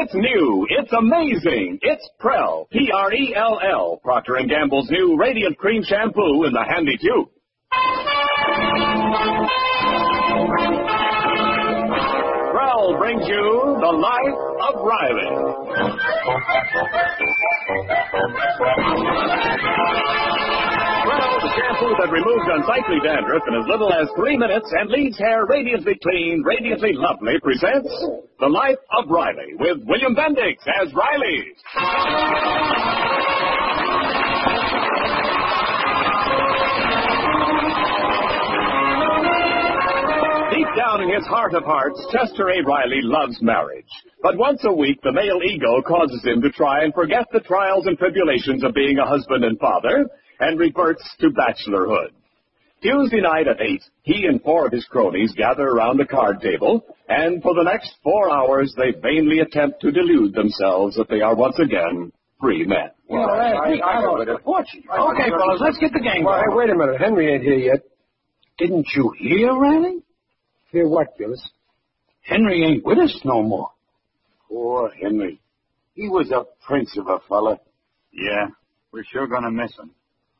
It's new. It's amazing. It's Prell. P-R-E-L-L. Procter & Gamble's new Radiant Cream Shampoo in the handy tube. Prell brings you The Life of Riley. The shampoo that removes unsightly dandruff in as little as three minutes and leaves hair radiantly clean, radiantly lovely, presents The Life of Riley with William Bendix as Riley. Deep down in his heart of hearts, Chester A. Riley loves marriage. But once a week, the male ego causes him to try and forget the trials and tribulations of being a husband and father and reverts to bachelorhood. Tuesday night at 8, he and four of his cronies gather around the card table, and for the next four hours they vainly attempt to delude themselves that they are once again free men. Well, I, think I know the fortune. Okay, fellas, let's get the game Well, going. hey, wait a minute. Henry ain't here yet. Didn't you hear, Riley? Hear what, Gillis? Henry ain't with us no more. Poor Henry. He was a prince of a fella. Yeah, we're sure gonna miss him.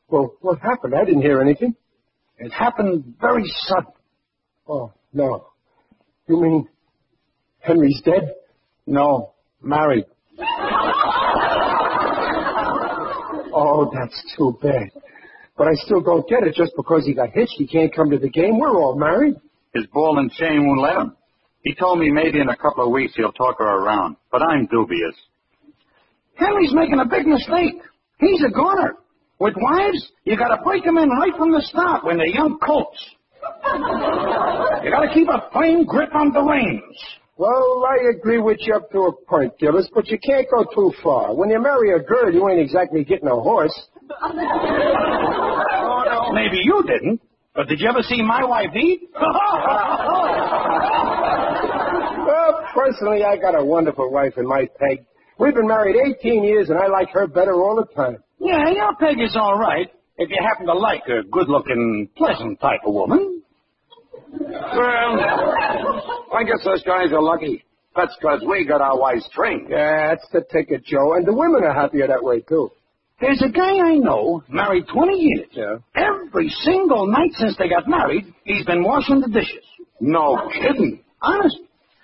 Well, what happened? I didn't hear anything. It happened very sudden. Oh, no. You mean Henry's dead? No, married. Oh, that's too bad. But I still don't get it. Just because he got hitched, he can't come to the game. We're all married. His ball and chain won't let him. He told me maybe in a couple of weeks he'll talk her around, but I'm dubious. Henry's making a big mistake. He's a goner. With wives, you gotta break 'em in right from the start when they're young colts. you gotta keep a firm grip on the reins. Well, I agree with you up to a point, Gillis, but you can't go too far. When you marry a girl, you ain't exactly getting a horse. Oh, maybe you didn't, but did you ever see my wife eat? Well, personally, I got a wonderful wife in my peg. We've been married 18 years, and I like her better all the time. Yeah, your Peggy's all right if you happen to like a good-looking, pleasant type of woman. Well, I guess those guys are lucky. That's because we got our wives trained. Yeah, that's the ticket, Joe. And the women are happier that way, too. There's a guy I know, married 20 years. Yeah. Every single night since they got married, he's been washing the dishes. No kidding. Honest.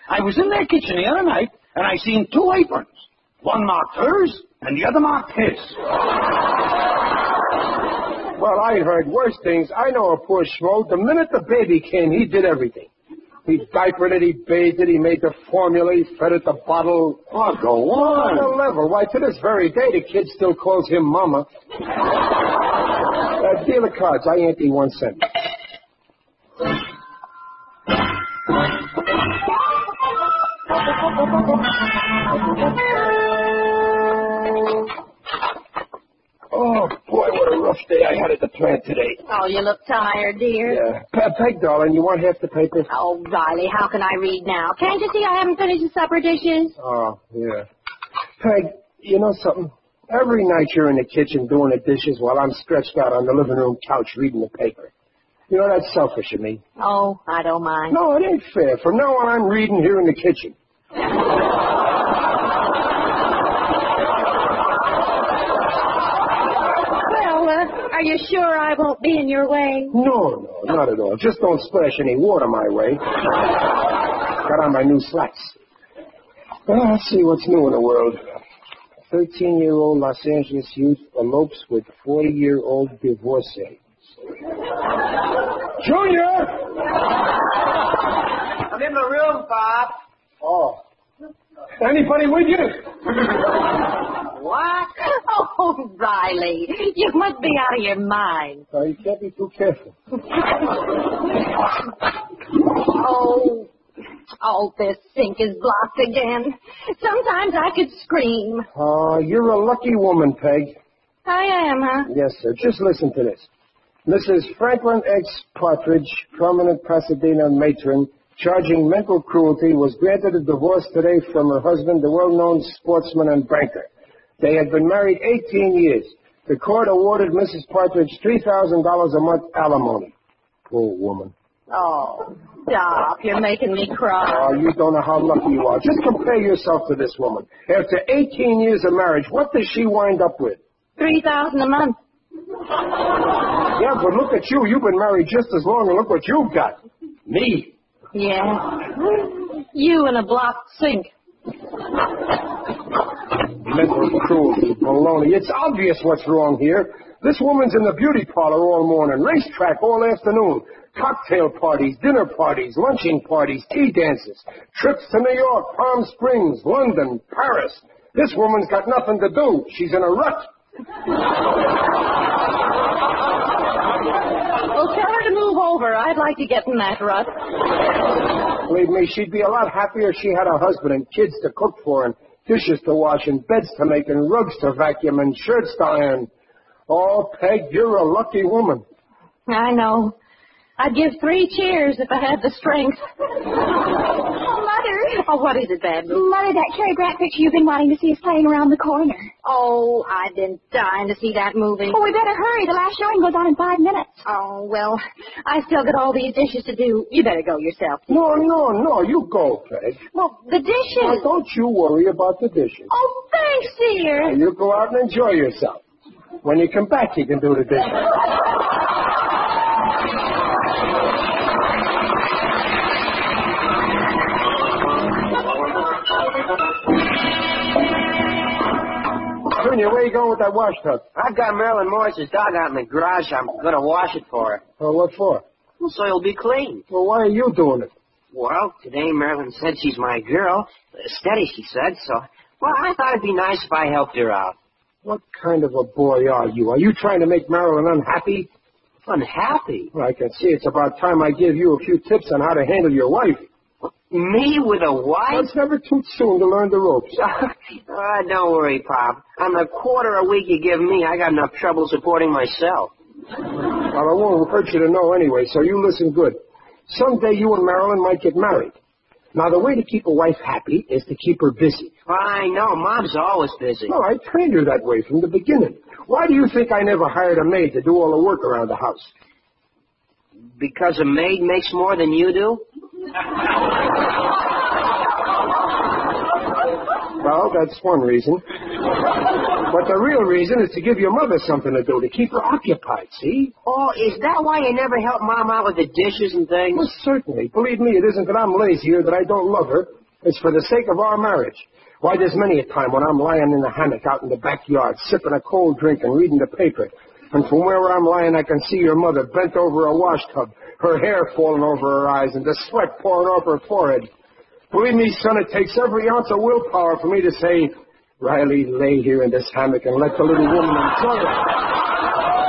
I was in their kitchen the other night, and I seen two aprons. One marked hers, and the other marked his. Well, I heard worse things. I know a poor schmo. The minute the baby came, he did everything. He diapered it, he bathed it, he made the formula, he fed it the bottle. Oh, go On On a level. Why, to this very day, the kid still calls him mama. uh, deal of cards. I ain't the one cent. day I had at the plant today. Oh, you look tired, dear. Yeah. Pe- Peg, darling, you want half the paper? Oh, Riley, how can I read now? Can't you see I haven't finished the supper dishes? Oh, yeah. Peg, you know something? Every night you're in the kitchen doing the dishes while I'm stretched out on the living room couch reading the paper. You know, that's selfish of me. Oh, I don't mind. No, it ain't fair. From now on, I'm reading here in the kitchen. Well, uh, are you sure I won't be in your way? No, no, not at all. Just don't splash any water my way. Got on my new slacks. Well, let's see what's new in the world. 13-year-old Los Angeles youth elopes with 40-year-old divorcee. Junior! I'm in the room, Bob. Oh. Anybody with you? What? Oh, Riley, you must be out of your mind. Oh, you can't be too careful. Oh, oh, this sink is blocked again. Sometimes I could scream. Oh, you're a lucky woman, Peg. I am, huh? Yes, sir. Just listen to this. Mrs. Franklin X. Partridge, prominent Pasadena matron, charging mental cruelty, was granted a divorce today from her husband, the well-known sportsman and banker. They had been married 18 years. The court awarded Mrs. Partridge $3,000 a month alimony. Poor woman. Oh, stop. You're making me cry. Oh, you don't know how lucky you are. Just compare yourself to this woman. After 18 years of marriage, what does she wind up with? Three thousand a month. Yeah, but look at you. You've been married just as long, and look what you've got. Me. Yeah. You in a blocked sink. Mental cruelty, baloney. It's obvious what's wrong here. This woman's in the beauty parlor all morning, racetrack all afternoon, cocktail parties, dinner parties, lunching parties, tea dances, trips to New York, Palm Springs, London, Paris. This woman's got nothing to do. She's in a rut. Well, tell her to move over. I'd like to get in that rut. Believe me, she'd be a lot happier if she had a husband and kids to cook for and dishes to wash and beds to make and rugs to vacuum and shirts to iron. Oh, Peg, you're a lucky woman. I know. I'd give three cheers if I had the strength. Oh, what is it, Babs? Mother, that Cary Grant picture you've been wanting to see is playing around the corner. Oh, I've been dying to see that movie. Oh, we better hurry. The last showing goes on in five minutes. Oh, well, I still got all these dishes to do. You better go yourself. No, no, no, you go, Peg. Well, the Now, dishes. don't you worry about the dishes. Oh, thanks, dear. You go out and enjoy yourself. When you come back, you can do the dishes. Junior, where you going with that wash tub? I've got Marilyn Morris's dog out in the garage. I'm going to wash it for her. Oh, what for? So it'll be clean. Well, why are you doing it? Well, today Marilyn said she's my girl. Steady, she said. So, well, I thought it'd be nice if I helped her out. What kind of a boy are you? Are you trying to make Marilyn unhappy? Unhappy? Well, I can see it's about time I give you a few tips on how to handle your wife. Me with a wife? it's never too soon to learn the ropes. uh, don't worry, Pop. On the quarter a week you give me, I got enough trouble supporting myself. Well, I won't hurt you to know anyway, so you listen good. Someday you and Marilyn might get married. Now, the way to keep a wife happy is to keep her busy. I know, Mom's always busy. No, I trained her that way from the beginning. Why do you think I never hired a maid to do all the work around the house? Because a maid makes more than you do? Well, that's one reason. But the real reason is to give your mother something to do, to keep her occupied, see? Oh, is that why you never help Mom out with the dishes and things? Well, certainly. Believe me, it isn't that I'm lazy or that I don't love her. It's for the sake of our marriage. Why, there's many a time when I'm lying in the hammock out in the backyard, sipping a cold drink and reading the paper. And from where I'm lying, I can see your mother bent over a wash tub, her hair falling over her eyes and the sweat pouring off her forehead. Believe me, son, it takes every ounce of willpower for me to say, Riley, lay here in this hammock and let the little woman enjoy it.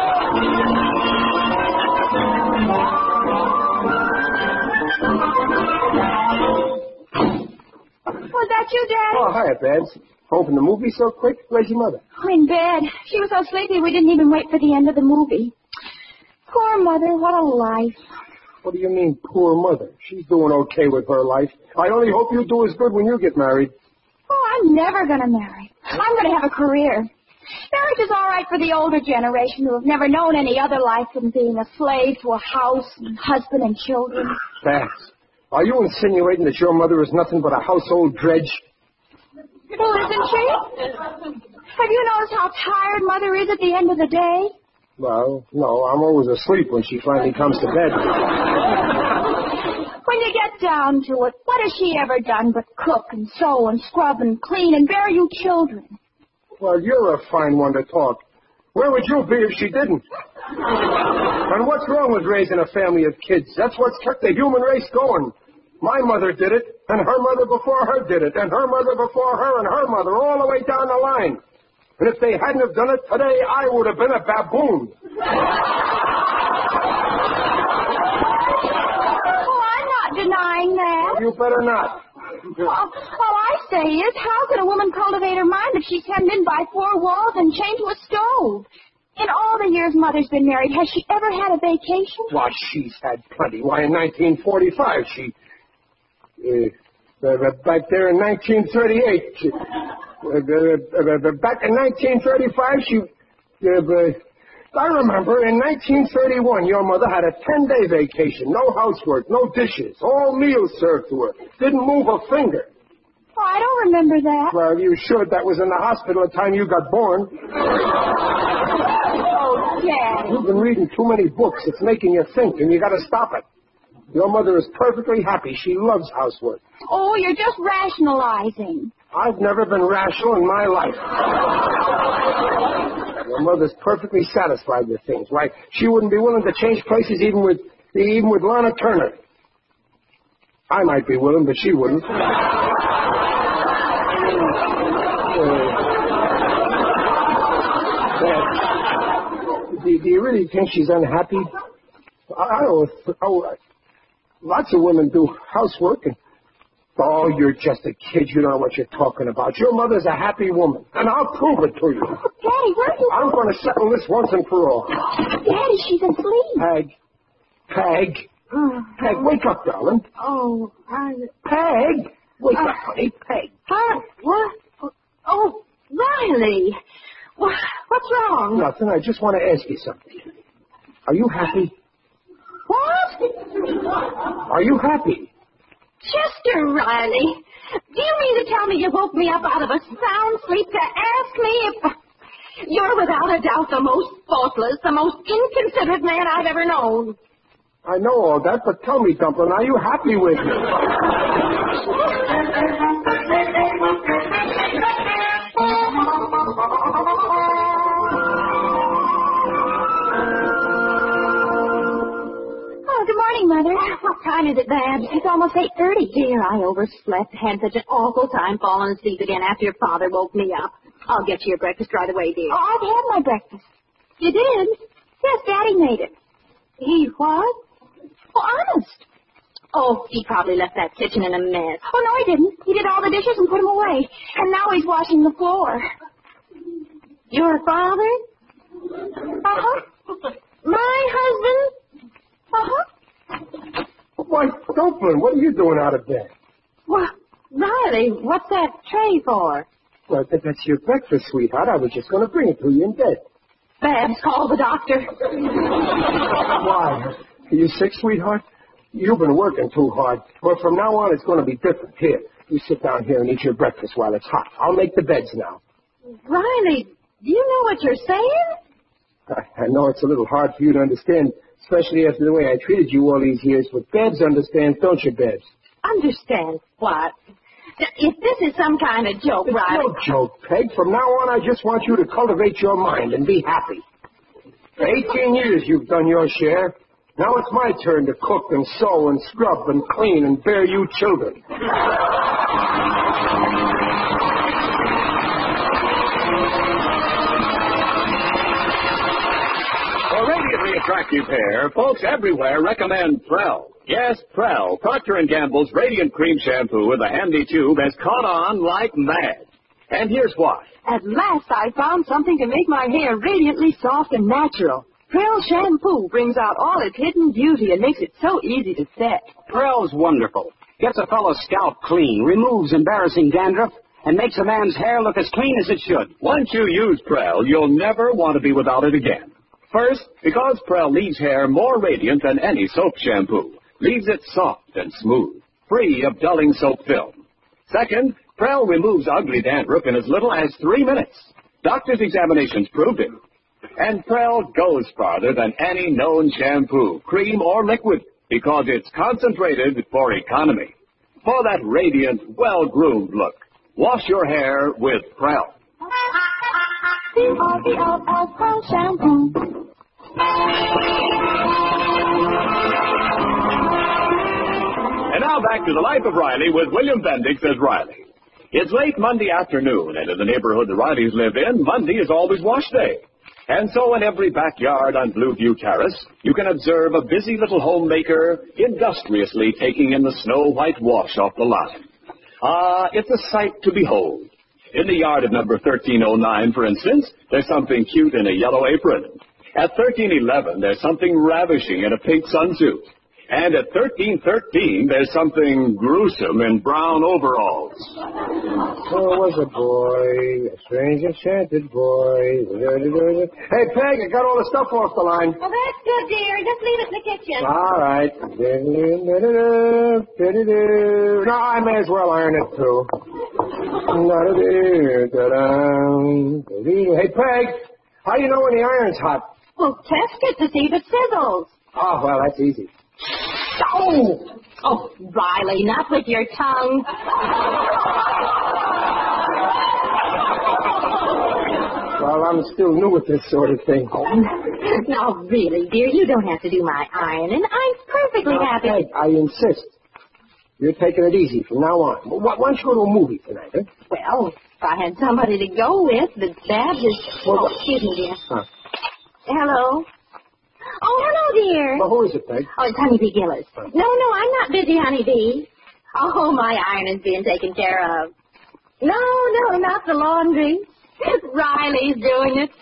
Was that you, Daddy? Oh, hiya, Babs. Home from the movie so quick? Where's your mother? Oh, in bed. She was so sleepy we didn't even wait for the end of the movie. Poor Mother, what a life. What do you mean, poor mother? She's doing okay with her life. I only hope you do as good when you get married. Oh, I'm never going to marry. I'm going to have a career. Marriage is all right for the older generation who have never known any other life than being a slave to a house and husband and children. Babs, are you insinuating that your mother is nothing but a household drudge? Well, isn't she? Have you noticed how tired Mother is at the end of the day? Well, no, I'm always asleep when she finally comes to bed. You get down to it, what has she ever done but cook and sew and scrub and clean and bear you children? Well, you're a fine one to talk. Where would you be if she didn't? And what's wrong with raising a family of kids? That's what's kept the human race going. My mother did it, and her mother before her did it, and her mother before her, and her mother, all the way down the line. And if they hadn't have done it today, I would have been a baboon. Oh, I'm not denying that. You better not. All, all I say is, how can a woman cultivate her mind if she's hemmed in by four walls and chained to a stove? In all the years Mother's been married, has she ever had a vacation? Why, she's had plenty. Why, in 1945, she... Uh, uh, back there in 1938, she, uh, uh, uh, back in 1935, she... I remember in 1931, your mother had a 10-day vacation. No housework, no dishes, all meals served to her. Didn't move a finger. Oh, I don't remember that. Well, you should. That was in the hospital at the time you got born. Oh, Daddy. You've been reading too many books. It's making you think, and you got to stop it. Your mother is perfectly happy. She loves housework. Oh, you're just rationalizing. I've never been rational in my life. Your mother's perfectly satisfied with things. Why, she wouldn't be willing to change places even with even with Lana Turner. I might be willing, but she wouldn't. Uh, do, do you really think she's unhappy? I, I don't. Oh, uh, lots of women do housework and Oh, you're just a kid. You don't know what you're talking about. Your mother's a happy woman, and I'll prove it to you. Daddy, where are you? I'm going to settle this once and for all. Daddy, she's asleep. Peg. Peg. Oh. Peg, wake up, darling. Oh, I... Peg. Wake up, ah. honey. Peg. Huh? What? Oh, Riley. What, what's wrong? Nothing. I just want to ask you something. Are you happy? What? Are you happy? Chester Riley. Do you mean to tell me you woke me up out of a sound sleep to ask me if... You're without a doubt the most thoughtless, the most inconsiderate man I've ever known. I know all that, but tell me, Dumplin', are you happy with me? What time is it, Babs? It's almost 8.30. Dear, I overslept. Had such an awful time falling asleep again after your father woke me up. I'll get you your breakfast right away, dear. Oh, I've had my breakfast. You did? Yes, Daddy made it. He what? Oh, honest. Oh, he probably left that kitchen in a mess. Oh, no, he didn't. He did all the dishes and put them away. And now he's washing the floor. Your father? Uh-huh. My husband? Uh-huh. Why, Dumplin', what are you doing out of bed? What? Riley, what's that tray for? Well, that- that's your breakfast, sweetheart. I was just going to bring it to you in bed. Babs, call the doctor. Why? Are you sick, sweetheart? You've been working too hard. Well, from now on, it's going to be different. Here, you sit down here and eat your breakfast while it's hot. I'll make the beds now. Riley, do you know what you're saying? I, I know it's a little hard for you to understand, especially after the way I treated you all these years, but Babs understands, don't you, Babs? Understand what? If this is some kind of joke, It's Riley. no joke, Peg. From now on, I just want you to cultivate your mind and be happy. For 18 years, you've done your share. Now it's my turn to cook and sew and scrub and clean and bear you children. Attractive hair, folks everywhere recommend Prell. Yes, Prell, Procter & Gamble's Radiant Cream Shampoo with a handy tube has caught on like mad. And here's why. At last I found something to make my hair radiantly soft and natural. Prell shampoo brings out all its hidden beauty and makes it so easy to set. Prell's wonderful. Gets a fellow's scalp clean, removes embarrassing dandruff, and makes a man's hair look as clean as it should. Once you use Prell, you'll never want to be without it again. First, because Prell leaves hair more radiant than any soap shampoo. Leaves it soft and smooth, free of dulling soap film. Second, Prell removes ugly dandruff in as little as three minutes. Doctors' examinations proved it. And Prell goes farther than any known shampoo, cream, or liquid because it's concentrated for economy. For that radiant, well-groomed look, wash your hair with Prell. Shampoo. And now back to the life of Riley with William Bendix as Riley. It's late Monday afternoon, and in the neighborhood the Rileys live in, Monday is always wash day. And so in every backyard on Blueview Terrace, you can observe a busy little homemaker industriously taking in the snow-white wash off the line. Ah, it's a sight to behold. In the yard of number 1309, for instance, there's something cute in a yellow apron. At 1311, there's something ravishing in a pink sunsuit. And at 1313, there's something gruesome in brown overalls. Oh, was a boy, a strange enchanted boy. Hey, Peg, I got all the stuff off the line. Well, that's good, dear. Just leave it in the kitchen. All right. No, I may as well iron it too. Hey, Peg, how you know when the iron's hot? Well, test it to see if it sizzles. Oh, well, that's easy. Oh! Oh, Riley, not with your tongue. Well, I'm still new at this sort of thing. Now, really, dear, you don't have to do my ironing. I'm perfectly happy. Peg, I insist. You're taking it easy from now on. Why why don't you go to a movie tonight, huh? Well, if I had somebody to go with, but Babs is... Well, oh, excuse me, dear. Huh. Hello? Oh, hello, dear. Well, who is it, Peg? Oh, it's Honeybee Gillis. No, no, I'm not busy, Honeybee. Oh, my ironing's being taken care of. No, no, not the laundry. Riley's doing it.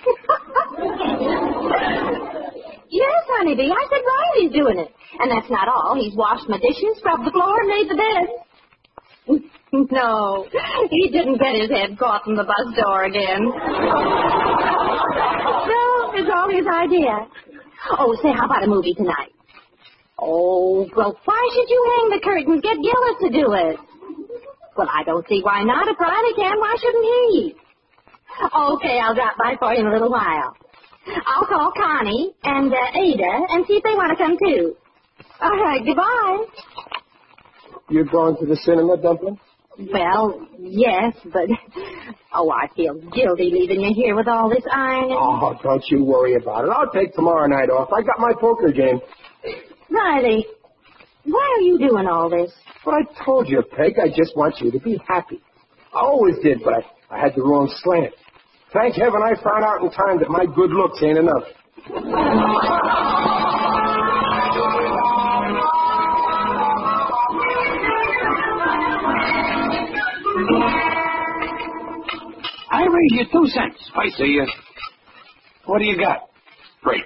yes, Honeybee, I said Riley's doing it. And that's not all. He's washed my dishes, scrubbed the floor, and made the bed. no, he didn't get his head caught in the bus door again. no, it's all his idea. Oh, say, how about a movie tonight? Oh, well, why should you hang the curtains? Get Gillis to do it. Well, I don't see why not. If Riley can, why shouldn't he? Okay, I'll drop by for you in a little while. I'll call Connie and uh, Ada and see if they want to come too. All right, goodbye. You're going to the cinema, Dumpling? Well, yes, but oh, I feel guilty leaving you here with all this ironing. Oh, don't you worry about it. I'll take tomorrow night off. I got my poker game. Riley, why are you doing all this? Well, I told you, Peg, I just want you to be happy. I always did, but I, I had the wrong slant. Thank heaven I found out in time that my good looks ain't enough. I raise you two cents. I see you. What do you got? Great.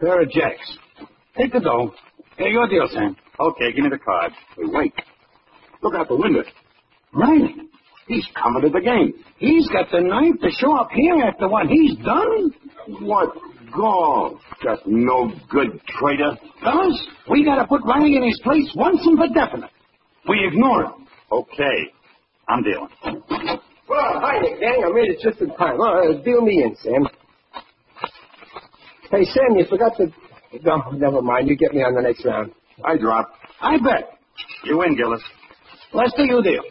Pair of jacks. Take the dough. Here, your deal, Sam. Okay, give me the card. Hey, wait. Look out the window. Riley, He's coming to the game. he's got the nerve to show up here after what he's done? What gall? Just no good traitor. Fellas, we gotta put Riley in his place once and for definite. We ignore him. Okay, I'm dealing. Well, hi, Nick Gang. I made it just in time. Oh, uh, deal me in, Sam. Hey, Sam, you forgot to... No, never mind. You get me on the next round. I drop. I bet. You win, Gillis. Lester, you deal.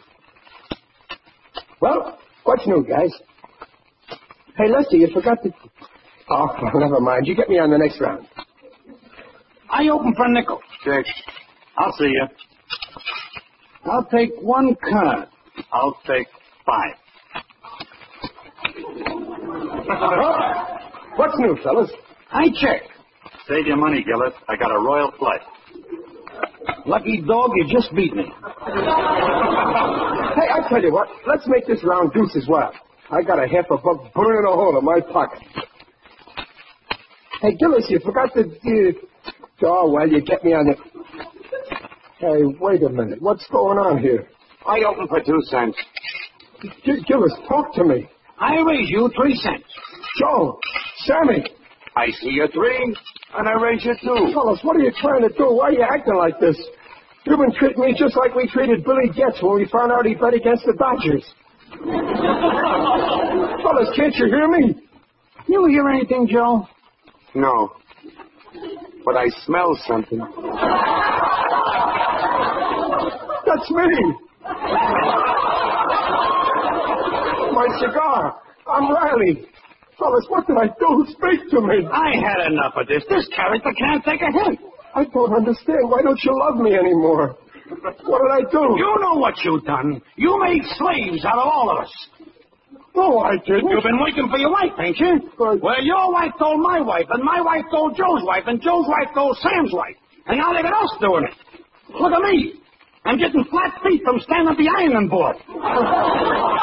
Well, what's new, guys? Hey, Lester, you forgot to... Oh, well, never mind. You get me on the next round. I open for a nickel. Check. I'll see you. I'll take one card. I'll take five. What's new, fellas? I check. Save your money, Gillis. I got a royal flush. Lucky dog, you just beat me. Hey, I tell you what. Let's make this round deuce as well. I got a half a buck burning a hole in my pocket. Hey, Gillis, you forgot to... Uh, oh, well, you get me on the... Hey, wait a minute. What's going on here? I open for two cents. G- Gillis, talk to me. I raise you three cents. Joe, Sammy, I see you three, and I raise you two. fellas, what are you trying to do? Why are you acting like this? You've been treating me just like we treated Billy Getz when we found out he bet against the Dodgers. fellas, can't you hear me? You hear anything, Joe? No. But I smell something. That's me. My cigar. I'm Riley. Fellas, what did I do? Speak to me. I had enough of this. This character can't take a hint. I don't understand. Why don't you love me anymore? What did I do? You know what you've done. You made slaves out of all of us. No, I didn't. You've been waiting for your wife, ain't you? Right. Well, your wife told my wife, and my wife told Joe's wife, and Joe's wife told Sam's wife. And now look got us doing it. Look at me. I'm getting flat feet from standing at the ironing board.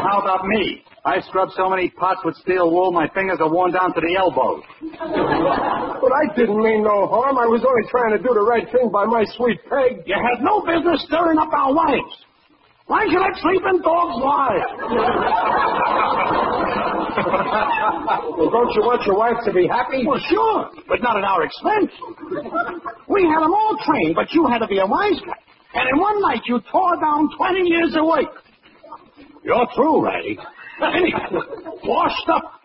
How about me? I scrubbed so many pots with steel wool, my fingers are worn down to the elbows. But I didn't mean no harm. I was only trying to do the right thing by my sweet Peg. You had no business stirring up our wives. Why should I sleep in dogs' lives? Well, don't you want your wife to be happy? Well, sure, but not at our expense. We had them all trained, but you had to be a wise guy. And in one night, you tore down 20 years awake. You're through, Riley. Anyhow, washed up.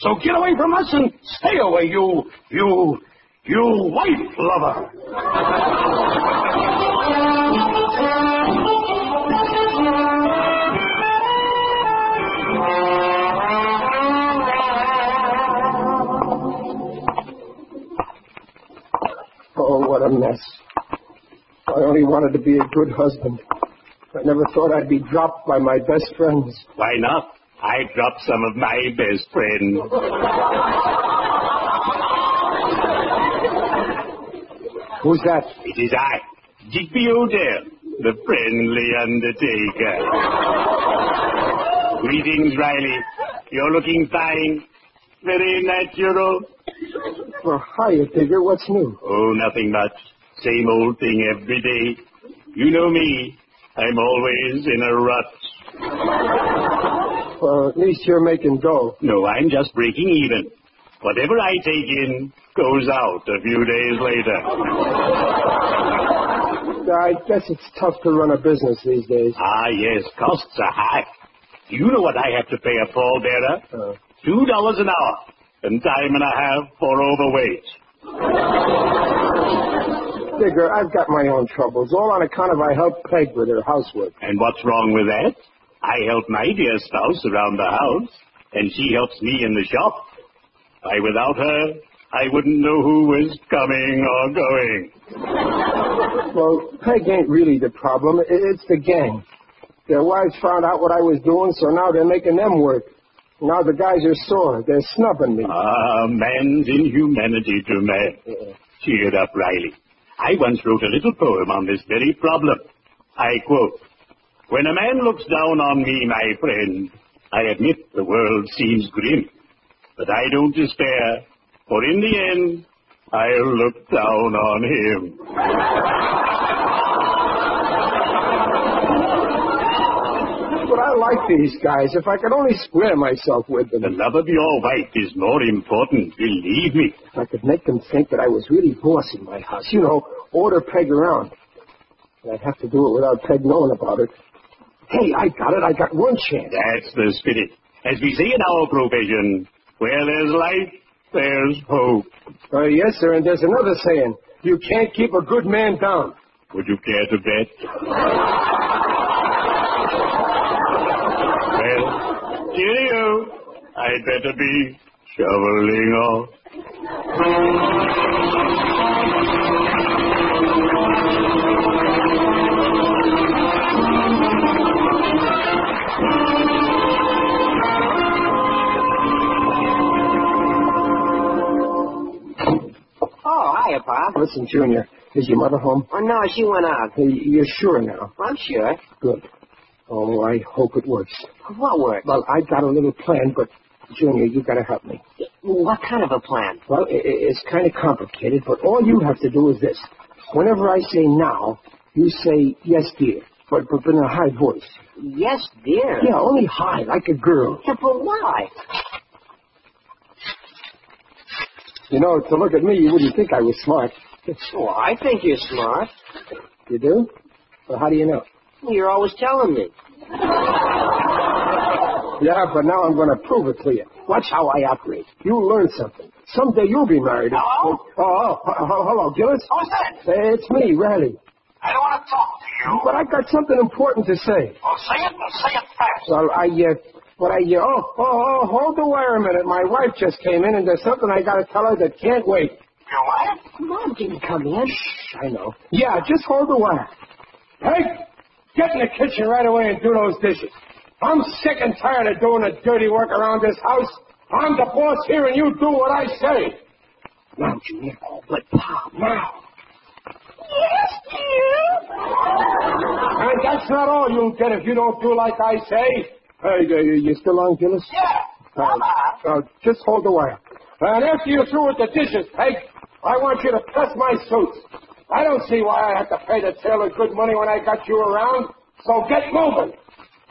So get away from us and stay away, you, you, you wife lover. Oh, what a mess. I only wanted to be a good husband. I never thought I'd be dropped by my best friends. Why not? I dropped some of my best friends. Who's that? It is I, Digby O'Dell, the friendly undertaker. Greetings, Riley. You're looking fine. Very natural. Oh, well, hiya, Digger. What's new? Oh, nothing much. Same old thing every day. You know me. I'm always in a rut. Well, at least you're making dough. No, I'm just breaking even. Whatever I take in goes out a few days later. I guess it's tough to run a business these days. Ah, yes, costs are high. Do you know what I have to pay a pallbearer? Uh, Two dollars an hour, and time and a half for overweight. Digger, I've got my own troubles, all on account of I helped Peg with her housework. And what's wrong with that? I help my dear spouse around the house, and she helps me in the shop. I, without her, I wouldn't know who was coming or going. Well, Peg ain't really the problem. It's the gang. Their wives found out what I was doing, so now they're making them work. Now the guys are sore. They're snubbing me. Ah, man's inhumanity to man. Cheer up, Riley. I once wrote a little poem on this very problem. I quote, When a man looks down on me, my friend, I admit the world seems grim. But I don't despair, for in the end, I'll look down on him. But I like these guys. If I could only square myself with them. The love of your wife is more important, believe me. If I could make them think that I was really boss in my house. You know, order Peg around. But I'd have to do it without Peg knowing about it. Hey, I got it. I got one chance. That's the spirit. As we say in our profession, where there's life, there's hope. Uh, yes, sir. And there's another saying. You can't keep a good man down. Would you care to bet? well, cheerio. I'd better be shoveling off. Oh, hiya, Pop. Listen, Junior. Is your mother home? Oh, no, she went out. Hey, you're sure now? I'm sure. Good. Oh, I hope it works. What work? Well, I've got a little plan, but Junior, you've got to help me. What kind of a plan? Well, i i- it's kind of complicated, but all you have to do is this. Whenever I say now, you say yes, dear, but, but in a high voice. Yes, dear. Yeah, only high, like a girl. Yeah, but why? You know, to look at me, you wouldn't think I was smart. Well, I think you're smart. You do? Well, how do you know? You're always telling me. Yeah, but now I'm going to prove it to you. Watch how I operate. You'll learn something. Someday you'll be married. Hello? Oh, oh, oh, oh, hello, Gillis. Who's that? It's me, Riley. I don't want to talk to you. But I've got something important to say. Oh, say it, but say it fast. Well, I, uh, but I, uh, oh, oh, oh, hold the wire a minute. My wife just came in, and there's something I got to tell her that can't wait. Your wife? Mom didn't come in. I know. Yeah, just hold the wire. Hey, get in the kitchen right away and do those dishes. I'm sick and tired of doing the dirty work around this house. I'm the boss here, and you do what I say. Now, Junior. Oh, but Pop, now. Yes, dear. And that's not all you'll get if you don't do like I say. Hey, uh, you still on, Gillis? Yeah. Uh, uh, just hold the wire. And after you're through with the dishes, Peg, I want you to press my suits. I don't see why I have to pay the tailor good money when I got you around. So get moving.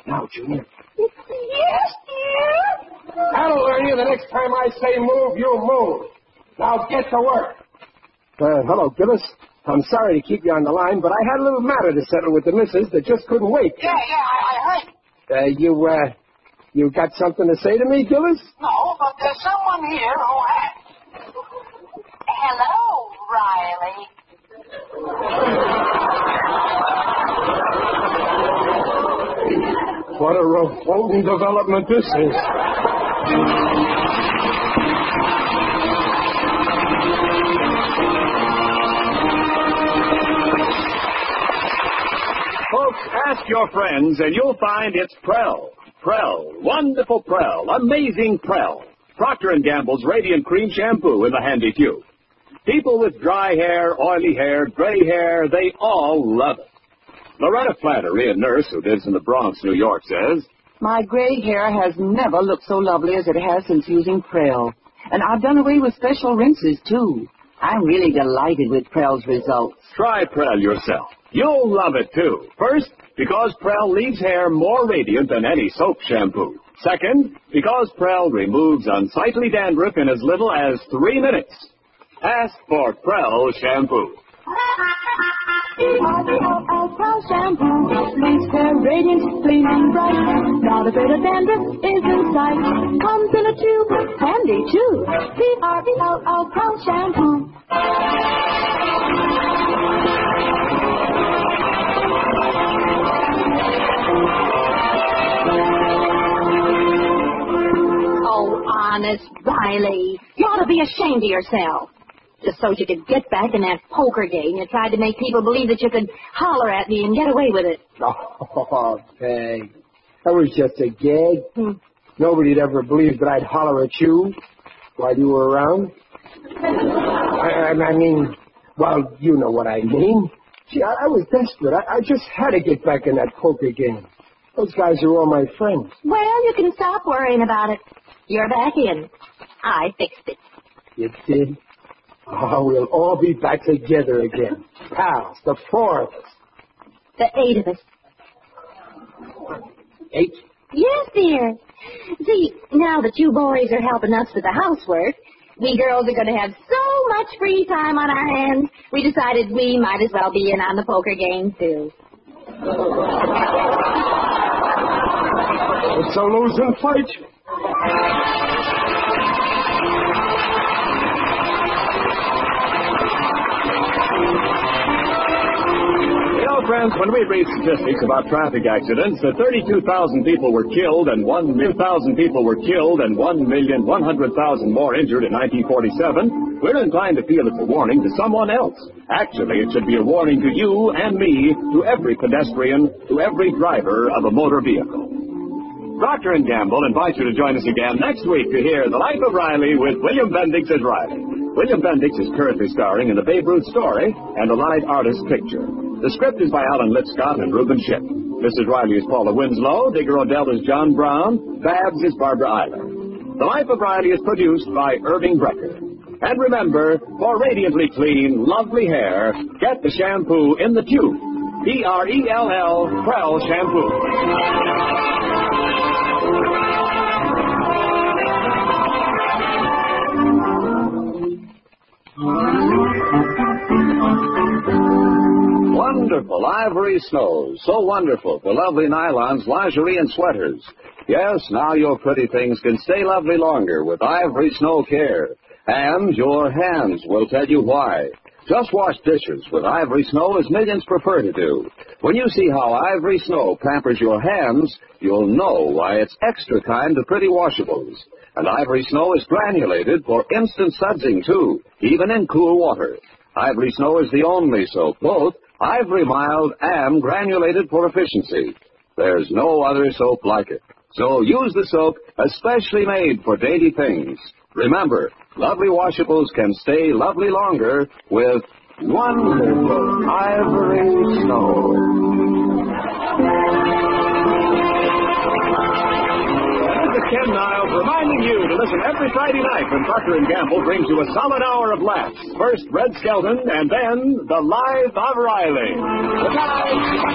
Now, Junior. Yes, dear. That'll learn you the next time I say move, you move. Now get to work. Uh, hello, Gillis. I'm sorry to keep you on the line, but I had a little matter to settle with the missus that just couldn't wait. Yeah, yeah, I, I heard. Uh, you, uh, you got something to say to me, Gillis? No, but there's someone here who has. Hello, Riley. What a revolting development this is. Folks, ask your friends and you'll find it's Prell. Prell. Wonderful Prell. Amazing Prell. Procter & Gamble's Radiant Cream Shampoo in the handy tube. People with dry hair, oily hair, gray hair, they all love it. Loretta Flannery, a nurse who lives in the Bronx, New York, says, My gray hair has never looked so lovely as it has since using Prell. And I've done away with special rinses, too. I'm really delighted with Prell's results. Try Prell yourself. You'll love it too. First, because Prell leaves hair more radiant than any soap shampoo. Second, because Prell removes unsightly dandruff in as little as three minutes. Ask for Prell shampoo. Prell shampoo leaves hair radiant, clean and bright. Not a bit of dandruff is in sight. Comes in a tube, handy too. P-R-E-L-L Prell shampoo. Oh, honest, Riley. You ought to be ashamed of yourself. Just so you could get back in that poker game, you tried to make people believe that you could holler at me and get away with it. Oh, Peg. That was just a gag. Hmm. Nobody'd ever believe that I'd holler at you while you were around. I, I- mean, well, you know what I mean. See, I, I was desperate. I, I just had to get back in that poker game. Those guys are all my friends. Well, you can stop worrying about it. You're back in. I fixed it. You did? Oh, we'll all be back together again. Pals, the four of us. The eight of us. Eight? Yes, dear. See, now that you boys are helping us with the housework, we girls are going to have so much free time on our hands, we decided we might as well be in on the poker game, too. It's a losing fight. Know, friends, when we read statistics about traffic accidents, that 32,000 people were killed and 1,000 people were killed and 1,100,000 more injured in 1947, we're inclined to feel it's a warning to someone else. Actually, it should be a warning to you and me, to every pedestrian, to every driver of a motor vehicle. Procter & Gamble invites you to join us again next week to hear The Life of Riley with William Bendix as Riley. William Bendix is currently starring in the Babe Ruth story and the Allied Artists picture. The script is by Alan Lipscott and Reuben Ship. Mrs. Riley is Paula Winslow, Digger O'Dell is John Brown, Babs is Barbara Eiler. The Life of Riley is produced by Irving Brecker. And remember, for radiantly clean, lovely hair, get the shampoo in the tube. P-R-E-L-L, Prell Shampoo. Wonderful ivory snows. So wonderful for lovely nylons, lingerie, and sweaters. Yes, now your pretty things can stay lovely longer with Ivory Snow Care. And your hands will tell you why. Just wash dishes with Ivory Snow as millions prefer to do. When you see how Ivory Snow pampers your hands, you'll know why it's extra kind to pretty washables. And Ivory Snow is granulated for instant sudsing, too, even in cool water. Ivory Snow is the only soap, both Ivory Mild and granulated for efficiency. There's no other soap like it. So use the soap especially made for dainty things. Remember, lovely washables can stay lovely longer with wonderful Ivory Snow. Ken Niles reminding you to listen every Friday night when Procter & Gamble brings you a solid hour of laughs. First Red Skelton, and then The Life of Riley. Good night.